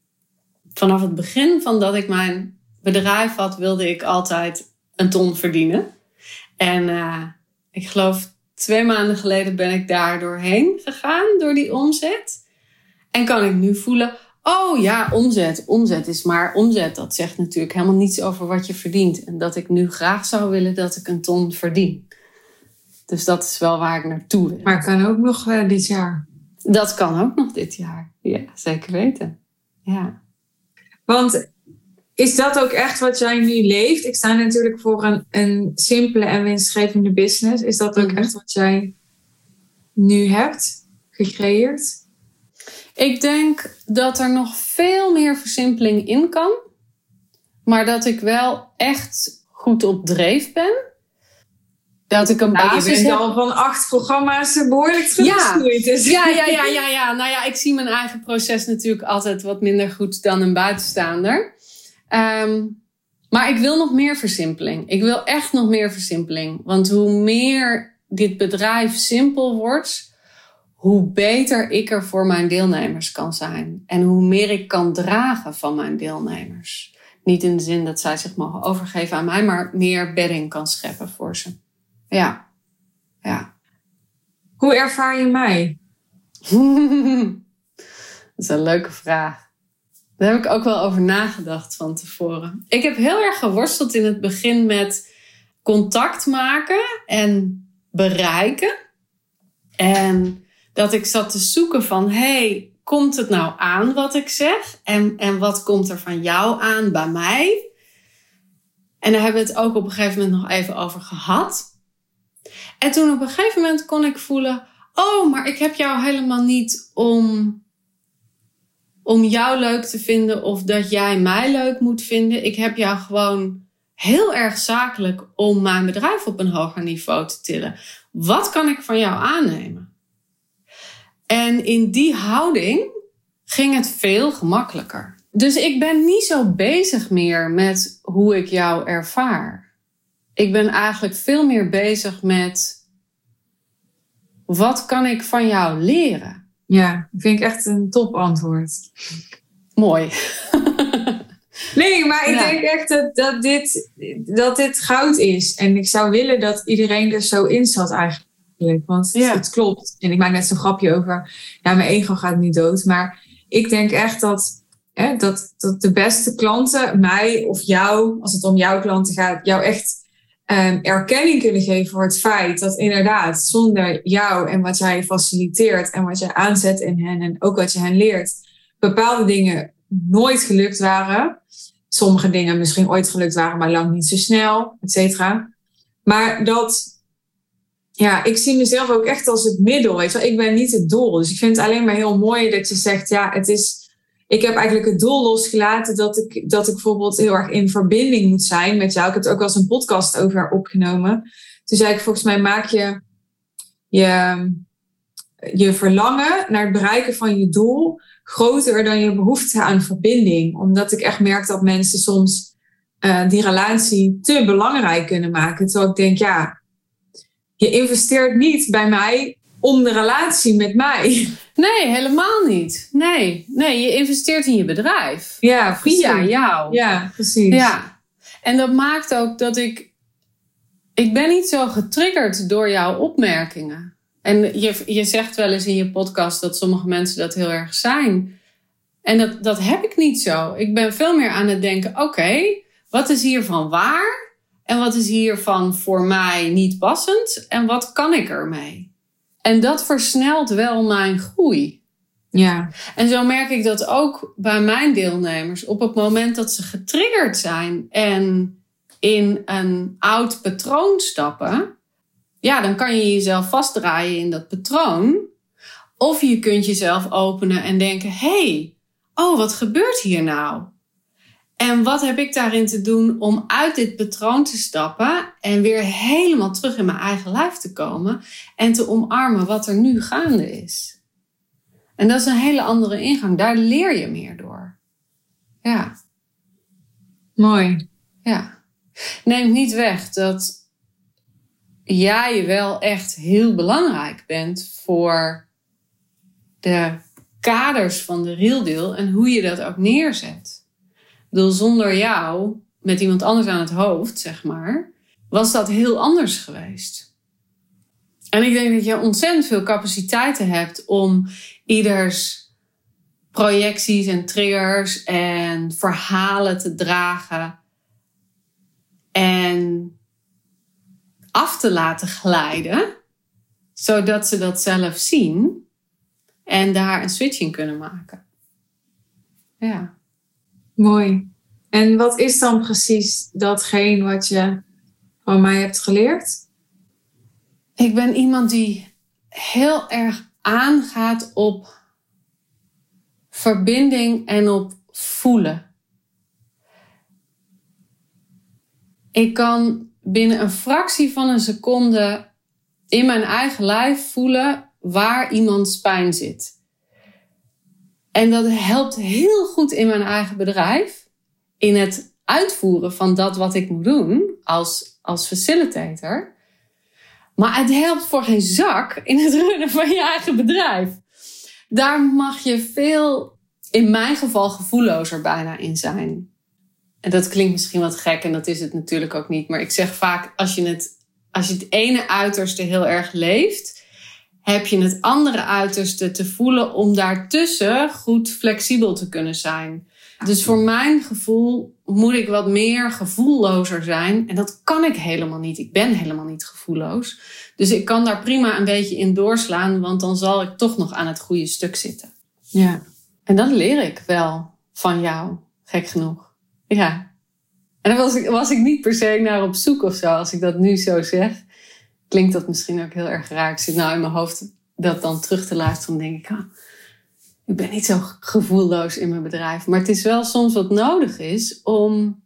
vanaf het begin van dat ik mijn bedrijf had... wilde ik altijd een ton verdienen. En uh, ik geloof twee maanden geleden ben ik daar doorheen gegaan... door die omzet. En kan ik nu voelen... Oh ja, omzet. Omzet is maar omzet. Dat zegt natuurlijk helemaal niets over wat je verdient. En dat ik nu graag zou willen dat ik een ton verdien. Dus dat is wel waar ik naartoe wil. Maar kan ook nog uh, dit jaar. Dat kan ook nog dit jaar. Ja, zeker weten. Ja. Want is dat ook echt wat jij nu leeft? Ik sta natuurlijk voor een, een simpele en winstgevende business. Is dat ook mhm. echt wat jij nu hebt gecreëerd? Ik denk dat er nog veel meer versimpeling in kan. Maar dat ik wel echt goed op dreef ben. Dat ik een nou, basis je bent al van acht programma's behoorlijk teruggestuurd. Ja. Dus. Ja, ja, ja, ja, ja. Nou ja, ik zie mijn eigen proces natuurlijk altijd wat minder goed dan een buitenstaander. Ehm, maar ik wil nog meer versimpeling. Ik wil echt nog meer versimpeling. Want hoe meer dit bedrijf simpel wordt, hoe beter ik er voor mijn deelnemers kan zijn. En hoe meer ik kan dragen van mijn deelnemers. Niet in de zin dat zij zich mogen overgeven aan mij, maar meer bedding kan scheppen voor ze. Ja. Ja. Hoe ervaar je mij? dat is een leuke vraag. Daar heb ik ook wel over nagedacht van tevoren. Ik heb heel erg geworsteld in het begin met contact maken en bereiken. En dat ik zat te zoeken van, hey, komt het nou aan wat ik zeg? En, en wat komt er van jou aan bij mij? En daar hebben we het ook op een gegeven moment nog even over gehad. En toen op een gegeven moment kon ik voelen, oh, maar ik heb jou helemaal niet om om jou leuk te vinden of dat jij mij leuk moet vinden. Ik heb jou gewoon heel erg zakelijk om mijn bedrijf op een hoger niveau te tillen. Wat kan ik van jou aannemen? En in die houding ging het veel gemakkelijker. Dus ik ben niet zo bezig meer met hoe ik jou ervaar. Ik ben eigenlijk veel meer bezig met wat kan ik van jou leren? Ja, vind ik echt een top antwoord. Mooi. nee, maar ik denk echt dat, dat, dit, dat dit goud is. En ik zou willen dat iedereen er zo in zat eigenlijk. Want ja. het klopt. En ik maak net zo'n grapje over. Ja, mijn ego gaat niet dood. Maar ik denk echt dat, hè, dat, dat de beste klanten, mij of jou, als het om jouw klanten gaat, jou echt um, erkenning kunnen geven voor het feit dat inderdaad zonder jou en wat jij faciliteert en wat jij aanzet in hen en ook wat je hen leert, bepaalde dingen nooit gelukt waren. Sommige dingen misschien ooit gelukt waren, maar lang niet zo snel, et cetera. Maar dat, ja, ik zie mezelf ook echt als het middel. Weet je wel? Ik ben niet het doel. Dus ik vind het alleen maar heel mooi dat je zegt, ja, het is ik heb eigenlijk het doel losgelaten dat ik, dat ik bijvoorbeeld heel erg in verbinding moet zijn met jou. Ik heb er ook wel eens een podcast over opgenomen. Toen zei ik, volgens mij maak je je, je verlangen naar het bereiken van je doel groter dan je behoefte aan verbinding. Omdat ik echt merk dat mensen soms uh, die relatie te belangrijk kunnen maken. Terwijl ik denk, ja, je investeert niet bij mij om de relatie met mij. Nee, helemaal niet. Nee, nee je investeert in je bedrijf. Ja, via jou. Ja, precies. Ja. En dat maakt ook dat ik. Ik ben niet zo getriggerd door jouw opmerkingen. En je, je zegt wel eens in je podcast dat sommige mensen dat heel erg zijn. En dat, dat heb ik niet zo. Ik ben veel meer aan het denken: oké, wat is hiervan waar? En wat is hiervan voor mij niet passend? En wat kan ik ermee? En dat versnelt wel mijn groei. Ja. En zo merk ik dat ook bij mijn deelnemers. Op het moment dat ze getriggerd zijn en in een oud patroon stappen, ja, dan kan je jezelf vastdraaien in dat patroon. Of je kunt jezelf openen en denken: hey, oh, wat gebeurt hier nou? En wat heb ik daarin te doen om uit dit patroon te stappen en weer helemaal terug in mijn eigen lijf te komen en te omarmen wat er nu gaande is? En dat is een hele andere ingang. Daar leer je meer door. Ja. Mooi. Ja. Neemt niet weg dat jij wel echt heel belangrijk bent voor de kaders van de real deal en hoe je dat ook neerzet zonder jou, met iemand anders aan het hoofd, zeg maar, was dat heel anders geweest. En ik denk dat je ontzettend veel capaciteiten hebt om ieders projecties en triggers en verhalen te dragen en af te laten glijden, zodat ze dat zelf zien en daar een switch in kunnen maken. Ja. Mooi. En wat is dan precies datgene wat je van mij hebt geleerd? Ik ben iemand die heel erg aangaat op verbinding en op voelen. Ik kan binnen een fractie van een seconde in mijn eigen lijf voelen waar iemands pijn zit. En dat helpt heel goed in mijn eigen bedrijf. In het uitvoeren van dat wat ik moet doen als, als facilitator. Maar het helpt voor geen zak in het runnen van je eigen bedrijf. Daar mag je veel, in mijn geval, gevoellozer bijna in zijn. En dat klinkt misschien wat gek en dat is het natuurlijk ook niet. Maar ik zeg vaak, als je het, als je het ene uiterste heel erg leeft, heb je het andere uiterste te voelen om daartussen goed flexibel te kunnen zijn. Dus voor mijn gevoel moet ik wat meer gevoellozer zijn. En dat kan ik helemaal niet. Ik ben helemaal niet gevoelloos. Dus ik kan daar prima een beetje in doorslaan, want dan zal ik toch nog aan het goede stuk zitten. Ja. En dat leer ik wel van jou, gek genoeg. Ja. En daar was ik, was ik niet per se naar op zoek of zo, als ik dat nu zo zeg. Klinkt dat misschien ook heel erg raar. Ik zit nou in mijn hoofd dat dan terug te luisteren. Dan denk ik, ah, ik ben niet zo gevoelloos in mijn bedrijf. Maar het is wel soms wat nodig is om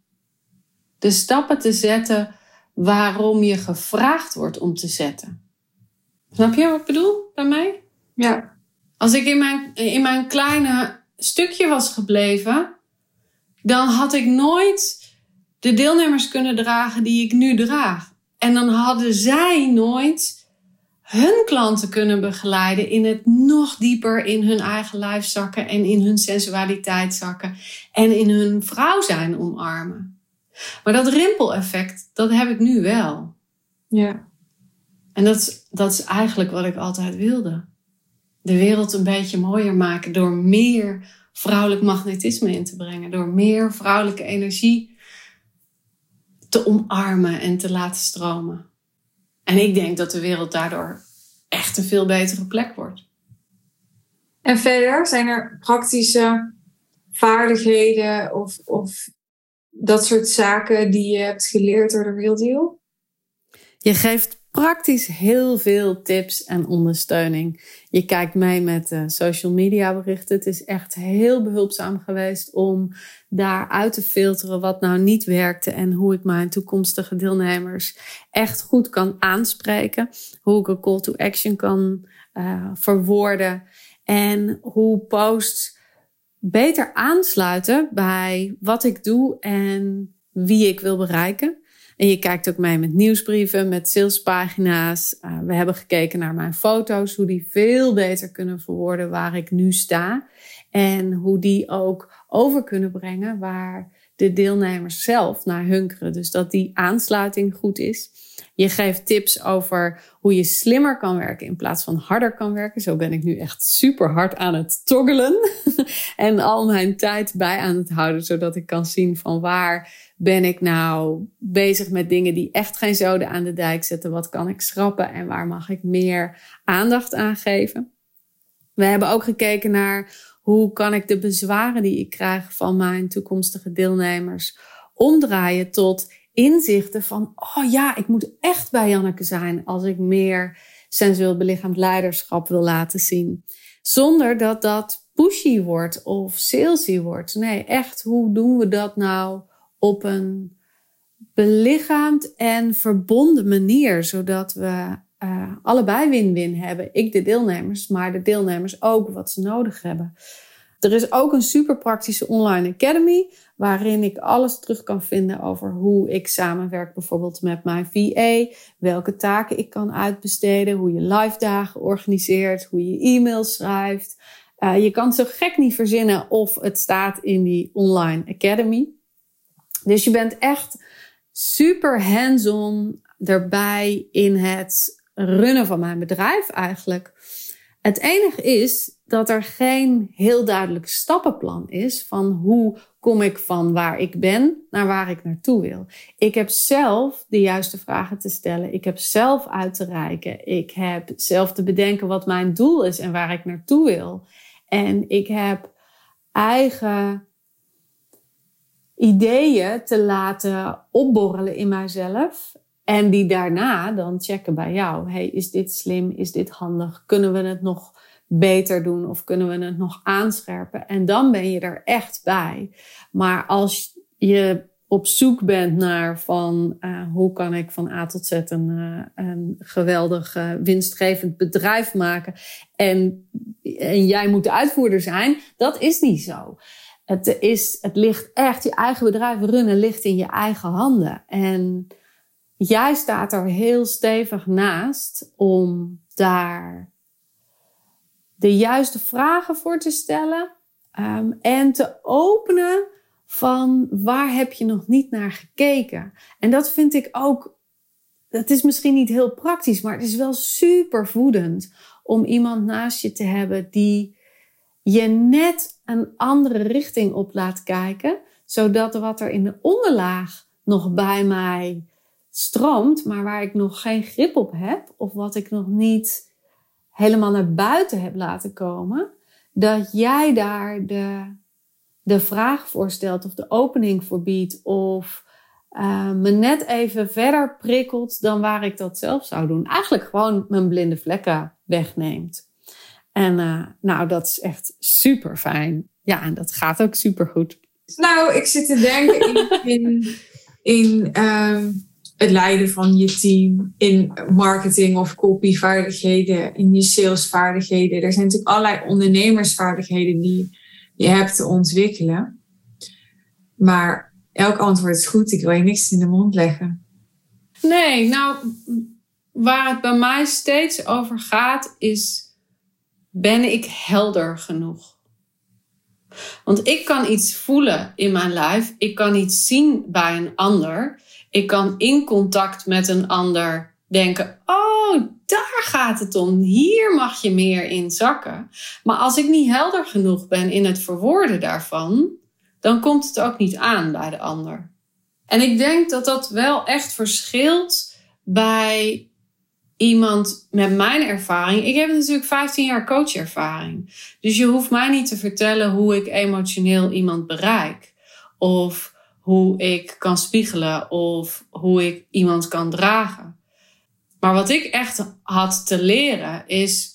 de stappen te zetten waarom je gevraagd wordt om te zetten. Snap je wat ik bedoel bij mij? Ja. Als ik in mijn, in mijn kleine stukje was gebleven, dan had ik nooit de deelnemers kunnen dragen die ik nu draag. En dan hadden zij nooit hun klanten kunnen begeleiden in het nog dieper in hun eigen lijf zakken en in hun sensualiteit zakken en in hun vrouw zijn omarmen. Maar dat rimpeleffect, dat heb ik nu wel. Ja. En dat is, dat is eigenlijk wat ik altijd wilde. De wereld een beetje mooier maken door meer vrouwelijk magnetisme in te brengen. Door meer vrouwelijke energie te omarmen en te laten stromen. En ik denk dat de wereld daardoor echt een veel betere plek wordt. En verder zijn er praktische vaardigheden of, of dat soort zaken die je hebt geleerd door de Real Deal? Je geeft praktisch heel veel tips en ondersteuning. Je kijkt mee met uh, social media berichten. Het is echt heel behulpzaam geweest om daaruit te filteren wat nou niet werkte en hoe ik mijn toekomstige deelnemers echt goed kan aanspreken. Hoe ik een call to action kan uh, verwoorden en hoe posts beter aansluiten bij wat ik doe en wie ik wil bereiken. En je kijkt ook mee met nieuwsbrieven, met salespagina's. Uh, we hebben gekeken naar mijn foto's, hoe die veel beter kunnen verwoorden waar ik nu sta. En hoe die ook over kunnen brengen waar de deelnemers zelf naar hunkeren. Dus dat die aansluiting goed is. Je geeft tips over hoe je slimmer kan werken in plaats van harder kan werken. Zo ben ik nu echt super hard aan het toggelen. en al mijn tijd bij aan het houden, zodat ik kan zien van waar ben ik nou bezig met dingen die echt geen zoden aan de dijk zetten. Wat kan ik schrappen en waar mag ik meer aandacht aan geven? We hebben ook gekeken naar hoe kan ik de bezwaren die ik krijg van mijn toekomstige deelnemers omdraaien tot inzichten van, oh ja, ik moet echt bij Janneke zijn als ik meer sensueel belichaamd leiderschap wil laten zien. Zonder dat dat pushy wordt of salesy wordt. Nee, echt, hoe doen we dat nou op een belichaamd en verbonden manier, zodat we uh, allebei win-win hebben. Ik de deelnemers, maar de deelnemers ook wat ze nodig hebben. Er is ook een super praktische online academy waarin ik alles terug kan vinden over hoe ik samenwerk bijvoorbeeld met mijn VA, welke taken ik kan uitbesteden, hoe je live dagen organiseert, hoe je e-mails schrijft. Uh, je kan zo gek niet verzinnen of het staat in die online academy. Dus je bent echt super hands-on erbij in het runnen van mijn bedrijf eigenlijk. Het enige is dat er geen heel duidelijk stappenplan is van hoe kom ik van waar ik ben naar waar ik naartoe wil. Ik heb zelf de juiste vragen te stellen. Ik heb zelf uit te reiken. Ik heb zelf te bedenken wat mijn doel is en waar ik naartoe wil. En ik heb eigen ideeën te laten opborrelen in mijzelf. En die daarna dan checken bij jou. Hey, is dit slim? Is dit handig? Kunnen we het nog beter doen of kunnen we het nog aanscherpen? En dan ben je er echt bij. Maar als je op zoek bent naar van uh, hoe kan ik van A tot Z een, uh, een geweldig uh, winstgevend bedrijf maken en, en jij moet de uitvoerder zijn, dat is niet zo. Het, is, het ligt echt, je eigen bedrijf runnen ligt in je eigen handen. En jij staat er heel stevig naast om daar de juiste vragen voor te stellen um, en te openen van waar heb je nog niet naar gekeken. En dat vind ik ook, dat is misschien niet heel praktisch, maar het is wel super voedend om iemand naast je te hebben die je net een andere richting op laat kijken, zodat wat er in de onderlaag nog bij mij stroomt, maar waar ik nog geen grip op heb, of wat ik nog niet helemaal naar buiten heb laten komen, dat jij daar de, de vraag voor stelt of de opening voor biedt of uh, me net even verder prikkelt dan waar ik dat zelf zou doen. Eigenlijk gewoon mijn blinde vlekken wegneemt. En uh, nou, dat is echt super fijn. Ja, en dat gaat ook super goed. Nou, ik zit te denken in, in, in um, het leiden van je team, in marketing of copyvaardigheden, in je salesvaardigheden. Er zijn natuurlijk allerlei ondernemersvaardigheden die je hebt te ontwikkelen. Maar elk antwoord is goed. Ik wil je niks in de mond leggen. Nee, nou, waar het bij mij steeds over gaat, is: ben ik helder genoeg? Want ik kan iets voelen in mijn lijf, ik kan iets zien bij een ander, ik kan in contact met een ander denken: oh, daar gaat het om. Hier mag je meer in zakken. Maar als ik niet helder genoeg ben in het verwoorden daarvan, dan komt het ook niet aan bij de ander. En ik denk dat dat wel echt verschilt bij iemand met mijn ervaring. Ik heb natuurlijk 15 jaar coachervaring. Dus je hoeft mij niet te vertellen hoe ik emotioneel iemand bereik. Of hoe ik kan spiegelen. Of hoe ik iemand kan dragen. Maar wat ik echt had te leren is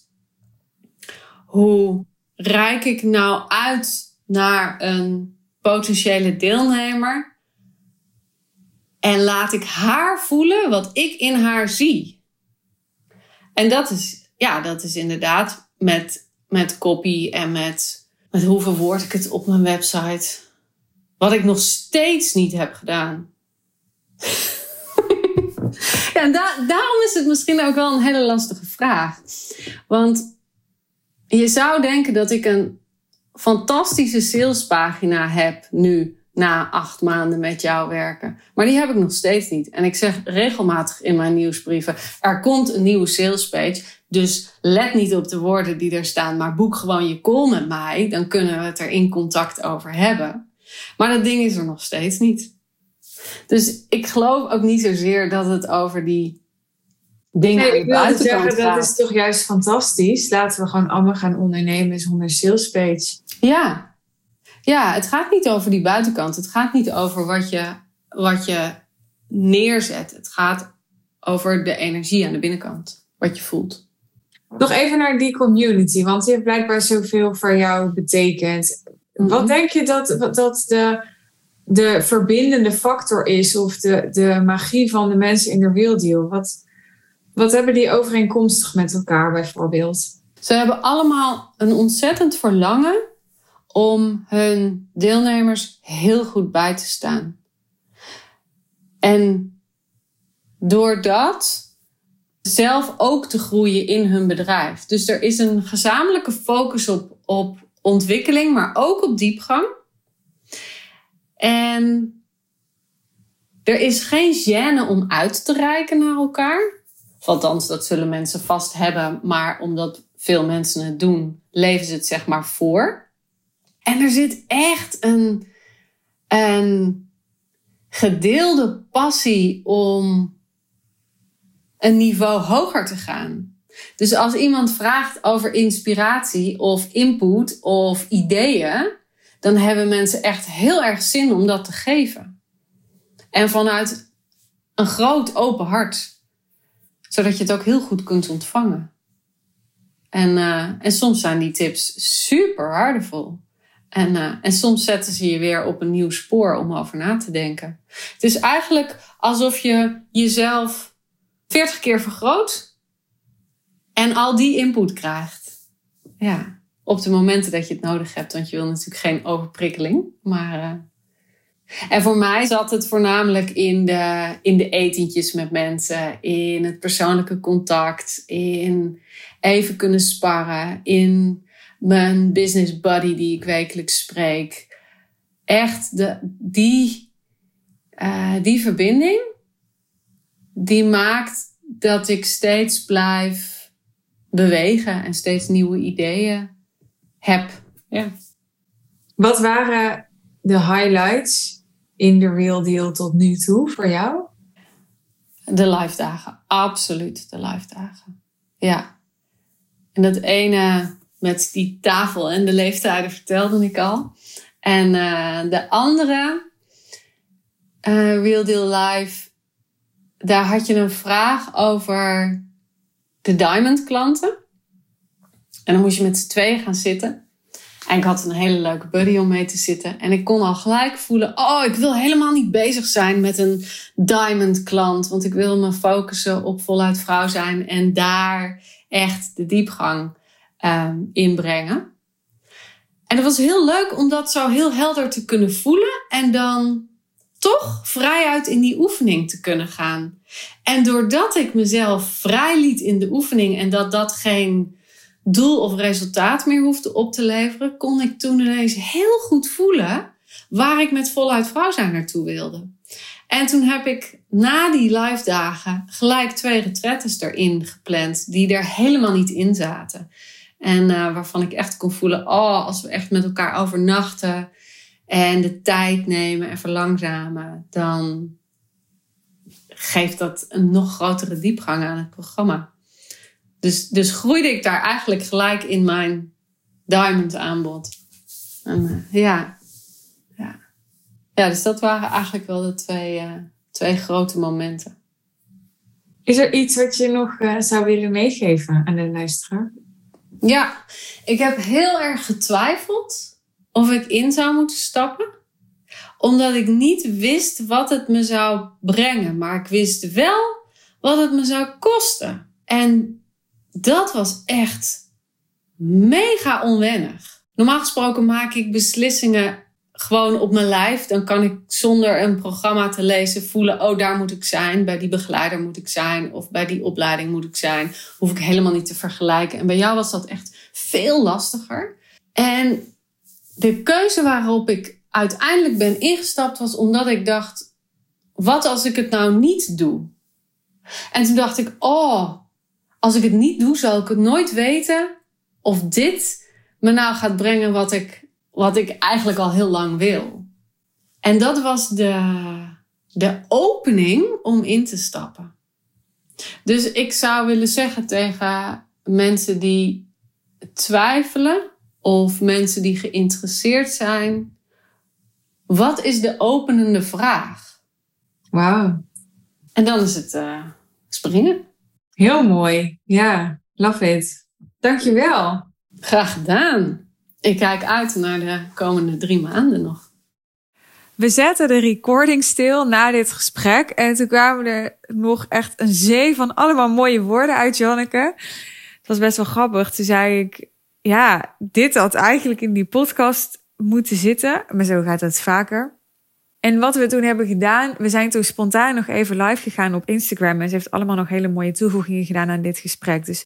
hoe reik ik nou uit naar een potentiële deelnemer en laat ik haar voelen wat ik in haar zie. En dat is, ja, dat is inderdaad met, met copy en met, met hoe verwoord ik het op mijn website. Wat ik nog steeds niet heb gedaan. Ja, daarom is het misschien ook wel een hele lastige vraag. Want je zou denken dat ik een fantastische salespagina heb nu na acht maanden met jou werken. Maar die heb ik nog steeds niet. En ik zeg regelmatig in mijn nieuwsbrieven: er komt een nieuwe salespage. Dus let niet op de woorden die er staan, maar boek gewoon je call met mij. Dan kunnen we het er in contact over hebben. Maar dat ding is er nog steeds niet. Dus ik geloof ook niet zozeer dat het over die dingen nee, ik wil zeggen, gaat. Dat is toch juist fantastisch. Laten we gewoon allemaal gaan ondernemen zonder sales page. Ja. Ja, het gaat niet over die buitenkant. Het gaat niet over wat je, wat je neerzet. Het gaat over de energie aan de binnenkant. Wat je voelt. Nog even naar die community, want die heeft blijkbaar zoveel voor jou betekend. Wat mhm. denk je dat, dat de de verbindende factor is of de, de magie van de mensen in de real deal? Wat, wat hebben die overeenkomstig met elkaar bijvoorbeeld? Ze hebben allemaal een ontzettend verlangen om hun deelnemers heel goed bij te staan. En door dat zelf ook te groeien in hun bedrijf. Dus er is een gezamenlijke focus op, op ontwikkeling, maar ook op diepgang. En er is geen gêne om uit te reiken naar elkaar. Althans, dat zullen mensen vast hebben, maar omdat veel mensen het doen, leven ze het zeg maar voor. En er zit echt een, een gedeelde passie om een niveau hoger te gaan. Dus als iemand vraagt over inspiratie of input of ideeën, dan hebben mensen echt heel erg zin om dat te geven. En vanuit een groot open hart. Zodat je het ook heel goed kunt ontvangen. En, uh, en soms zijn die tips super waardevol. En, uh, en soms zetten ze je weer op een nieuw spoor om over na te denken. Het is eigenlijk alsof je jezelf 40 keer vergroot en al die input krijgt. Ja, op de momenten dat je het nodig hebt, want je wil natuurlijk geen overprikkeling. Maar, uh, en voor mij zat het voornamelijk in de, in de etentjes met mensen, in het persoonlijke contact, in even kunnen sparren, in mijn business buddy die ik wekelijks spreek. Echt de, die, uh, die verbinding, die maakt dat ik steeds blijf bewegen en steeds nieuwe ideeën heb. Ja. Wat waren de highlights in de Real Deal tot nu toe voor jou? De live dagen, absoluut de live dagen. Ja. En dat ene met die tafel en de leeftijden vertelde ik al. En uh, de andere, uh, Real Deal Live, daar had je een vraag over de diamond klanten. En dan moest je met z'n tweeën gaan zitten. En ik had een hele leuke buddy om mee te zitten. En ik kon al gelijk voelen: oh, ik wil helemaal niet bezig zijn met een diamond klant. Want ik wil me focussen op voluit vrouw zijn en daar echt de diepgang um, inbrengen. En het was heel leuk om dat zo heel helder te kunnen voelen en dan toch vrijuit in die oefening te kunnen gaan. En doordat ik mezelf vrij liet in de oefening en dat dat geen doel of resultaat meer hoefde op te leveren, kon ik toen ineens heel goed voelen waar ik met voluit vrouw zijn naartoe wilde. En toen heb ik na die live dagen gelijk twee retretes erin gepland die er helemaal niet in zaten. En uh, waarvan ik echt kon voelen, oh, als we echt met elkaar overnachten en de tijd nemen en verlangzamen, dan geeft dat een nog grotere diepgang aan het programma. Dus, dus groeide ik daar eigenlijk gelijk in mijn diamond aanbod. En, uh, ja. ja. Ja, dus dat waren eigenlijk wel de twee, uh, twee grote momenten. Is er iets wat je nog zou willen meegeven aan de luisteraar? Ja, ik heb heel erg getwijfeld of ik in zou moeten stappen. Omdat ik niet wist wat het me zou brengen. Maar ik wist wel wat het me zou kosten. En dat was echt mega onwennig. Normaal gesproken maak ik beslissingen gewoon op mijn lijf. Dan kan ik zonder een programma te lezen voelen: oh, daar moet ik zijn. Bij die begeleider moet ik zijn. Of bij die opleiding moet ik zijn. Hoef ik helemaal niet te vergelijken. En bij jou was dat echt veel lastiger. En de keuze waarop ik uiteindelijk ben ingestapt was omdat ik dacht: wat als ik het nou niet doe? En toen dacht ik: oh, als ik het niet doe, zal ik het nooit weten of dit me nou gaat brengen wat ik wat ik eigenlijk al heel lang wil. En dat was de, de opening om in te stappen. Dus ik zou willen zeggen tegen mensen die twijfelen of mensen die geïnteresseerd zijn: wat is de openende vraag? Wauw. En dan is het uh, springen. Heel mooi. Ja, love it. Dankjewel. Graag gedaan ik kijk uit naar de komende drie maanden nog. We zetten de recording stil na dit gesprek. En toen kwamen er nog echt een zee van allemaal mooie woorden uit Janneke. Het was best wel grappig. Toen zei ik, ja, dit had eigenlijk in die podcast moeten zitten. Maar zo gaat het vaker. En wat we toen hebben gedaan, we zijn toen spontaan nog even live gegaan op Instagram. En ze heeft allemaal nog hele mooie toevoegingen gedaan aan dit gesprek. Dus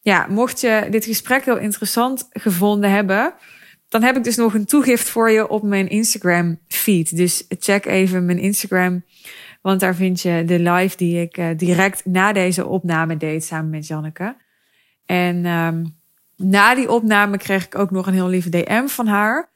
ja, mocht je dit gesprek heel interessant gevonden hebben, dan heb ik dus nog een toegift voor je op mijn Instagram feed. Dus check even mijn Instagram, want daar vind je de live die ik uh, direct na deze opname deed samen met Janneke. En um, na die opname kreeg ik ook nog een heel lieve DM van haar.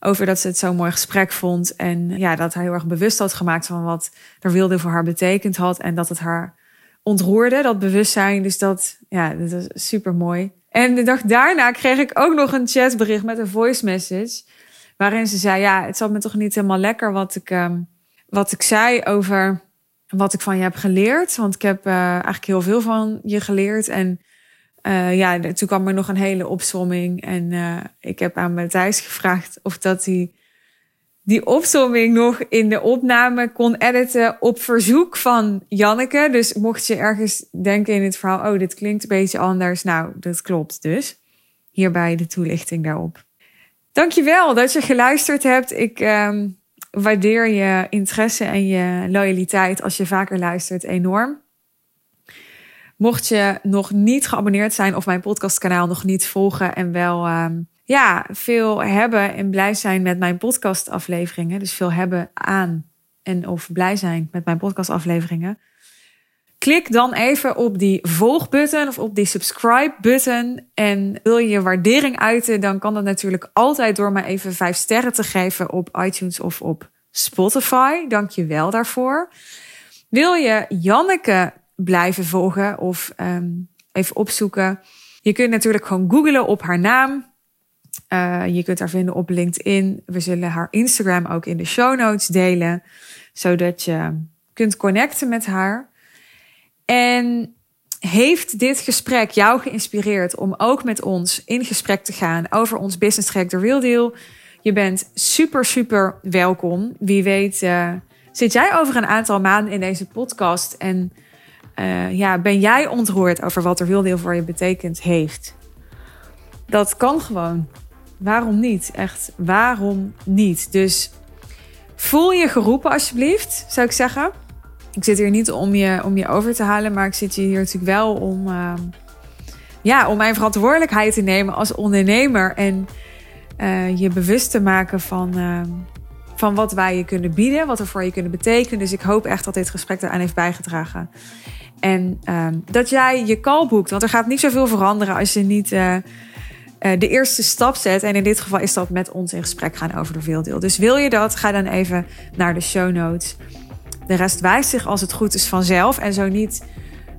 Over dat ze het zo'n mooi gesprek vond. En ja, dat hij heel erg bewust had gemaakt van wat er wilde voor haar betekend had. En dat het haar ontroerde, dat bewustzijn. Dus dat, ja, dat is super mooi. En de dag daarna kreeg ik ook nog een chatbericht met een voice message. Waarin ze zei, ja, het zat me toch niet helemaal lekker wat ik, um, wat ik zei over wat ik van je heb geleerd. Want ik heb uh, eigenlijk heel veel van je geleerd. En uh, ja, toen kwam er nog een hele opsomming. En uh, ik heb aan Matthijs gevraagd of dat hij die opsomming nog in de opname kon editen op verzoek van Janneke. Dus mocht je ergens denken in het verhaal, oh, dit klinkt een beetje anders. Nou, dat klopt dus. Hierbij de toelichting daarop. Dankjewel dat je geluisterd hebt. Ik um, waardeer je interesse en je loyaliteit als je vaker luistert enorm. Mocht je nog niet geabonneerd zijn of mijn podcastkanaal nog niet volgen en wel um, ja, veel hebben en blij zijn met mijn podcastafleveringen. Dus veel hebben aan en of blij zijn met mijn podcastafleveringen. Klik dan even op die volgbutton of op die subscribe-button. En wil je je waardering uiten, dan kan dat natuurlijk altijd door mij even vijf sterren te geven op iTunes of op Spotify. Dank je wel daarvoor. Wil je Janneke blijven volgen of um, even opzoeken? Je kunt natuurlijk gewoon googlen op haar naam. Uh, je kunt haar vinden op LinkedIn. We zullen haar Instagram ook in de show notes delen, zodat je kunt connecten met haar. En heeft dit gesprek jou geïnspireerd om ook met ons in gesprek te gaan over ons business track The Real? Je bent super, super welkom. Wie weet uh, zit jij over een aantal maanden in deze podcast en uh, ja, ben jij ontroerd over wat The Real voor je betekend heeft? Dat kan gewoon. Waarom niet? Echt, waarom niet? Dus voel je geroepen alsjeblieft, zou ik zeggen. Ik zit hier niet om je, om je over te halen, maar ik zit hier natuurlijk wel om, uh, ja, om mijn verantwoordelijkheid te nemen als ondernemer. En uh, je bewust te maken van, uh, van wat wij je kunnen bieden, wat we voor je kunnen betekenen. Dus ik hoop echt dat dit gesprek eraan heeft bijgedragen. En ehm, dat jij je call boekt. Want er gaat niet zoveel veranderen als je niet uh, de eerste stap zet. En in dit geval is dat met ons in gesprek gaan over de veeldeel. Dus wil je dat, ga dan even naar de show notes. De rest wijst zich als het goed is vanzelf. En zo niet,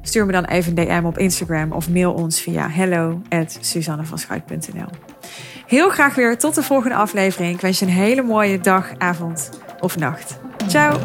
stuur me dan even een DM op Instagram of mail ons via hello Heel graag weer tot de volgende aflevering. Ik wens je een hele mooie dag, avond of nacht. Ciao!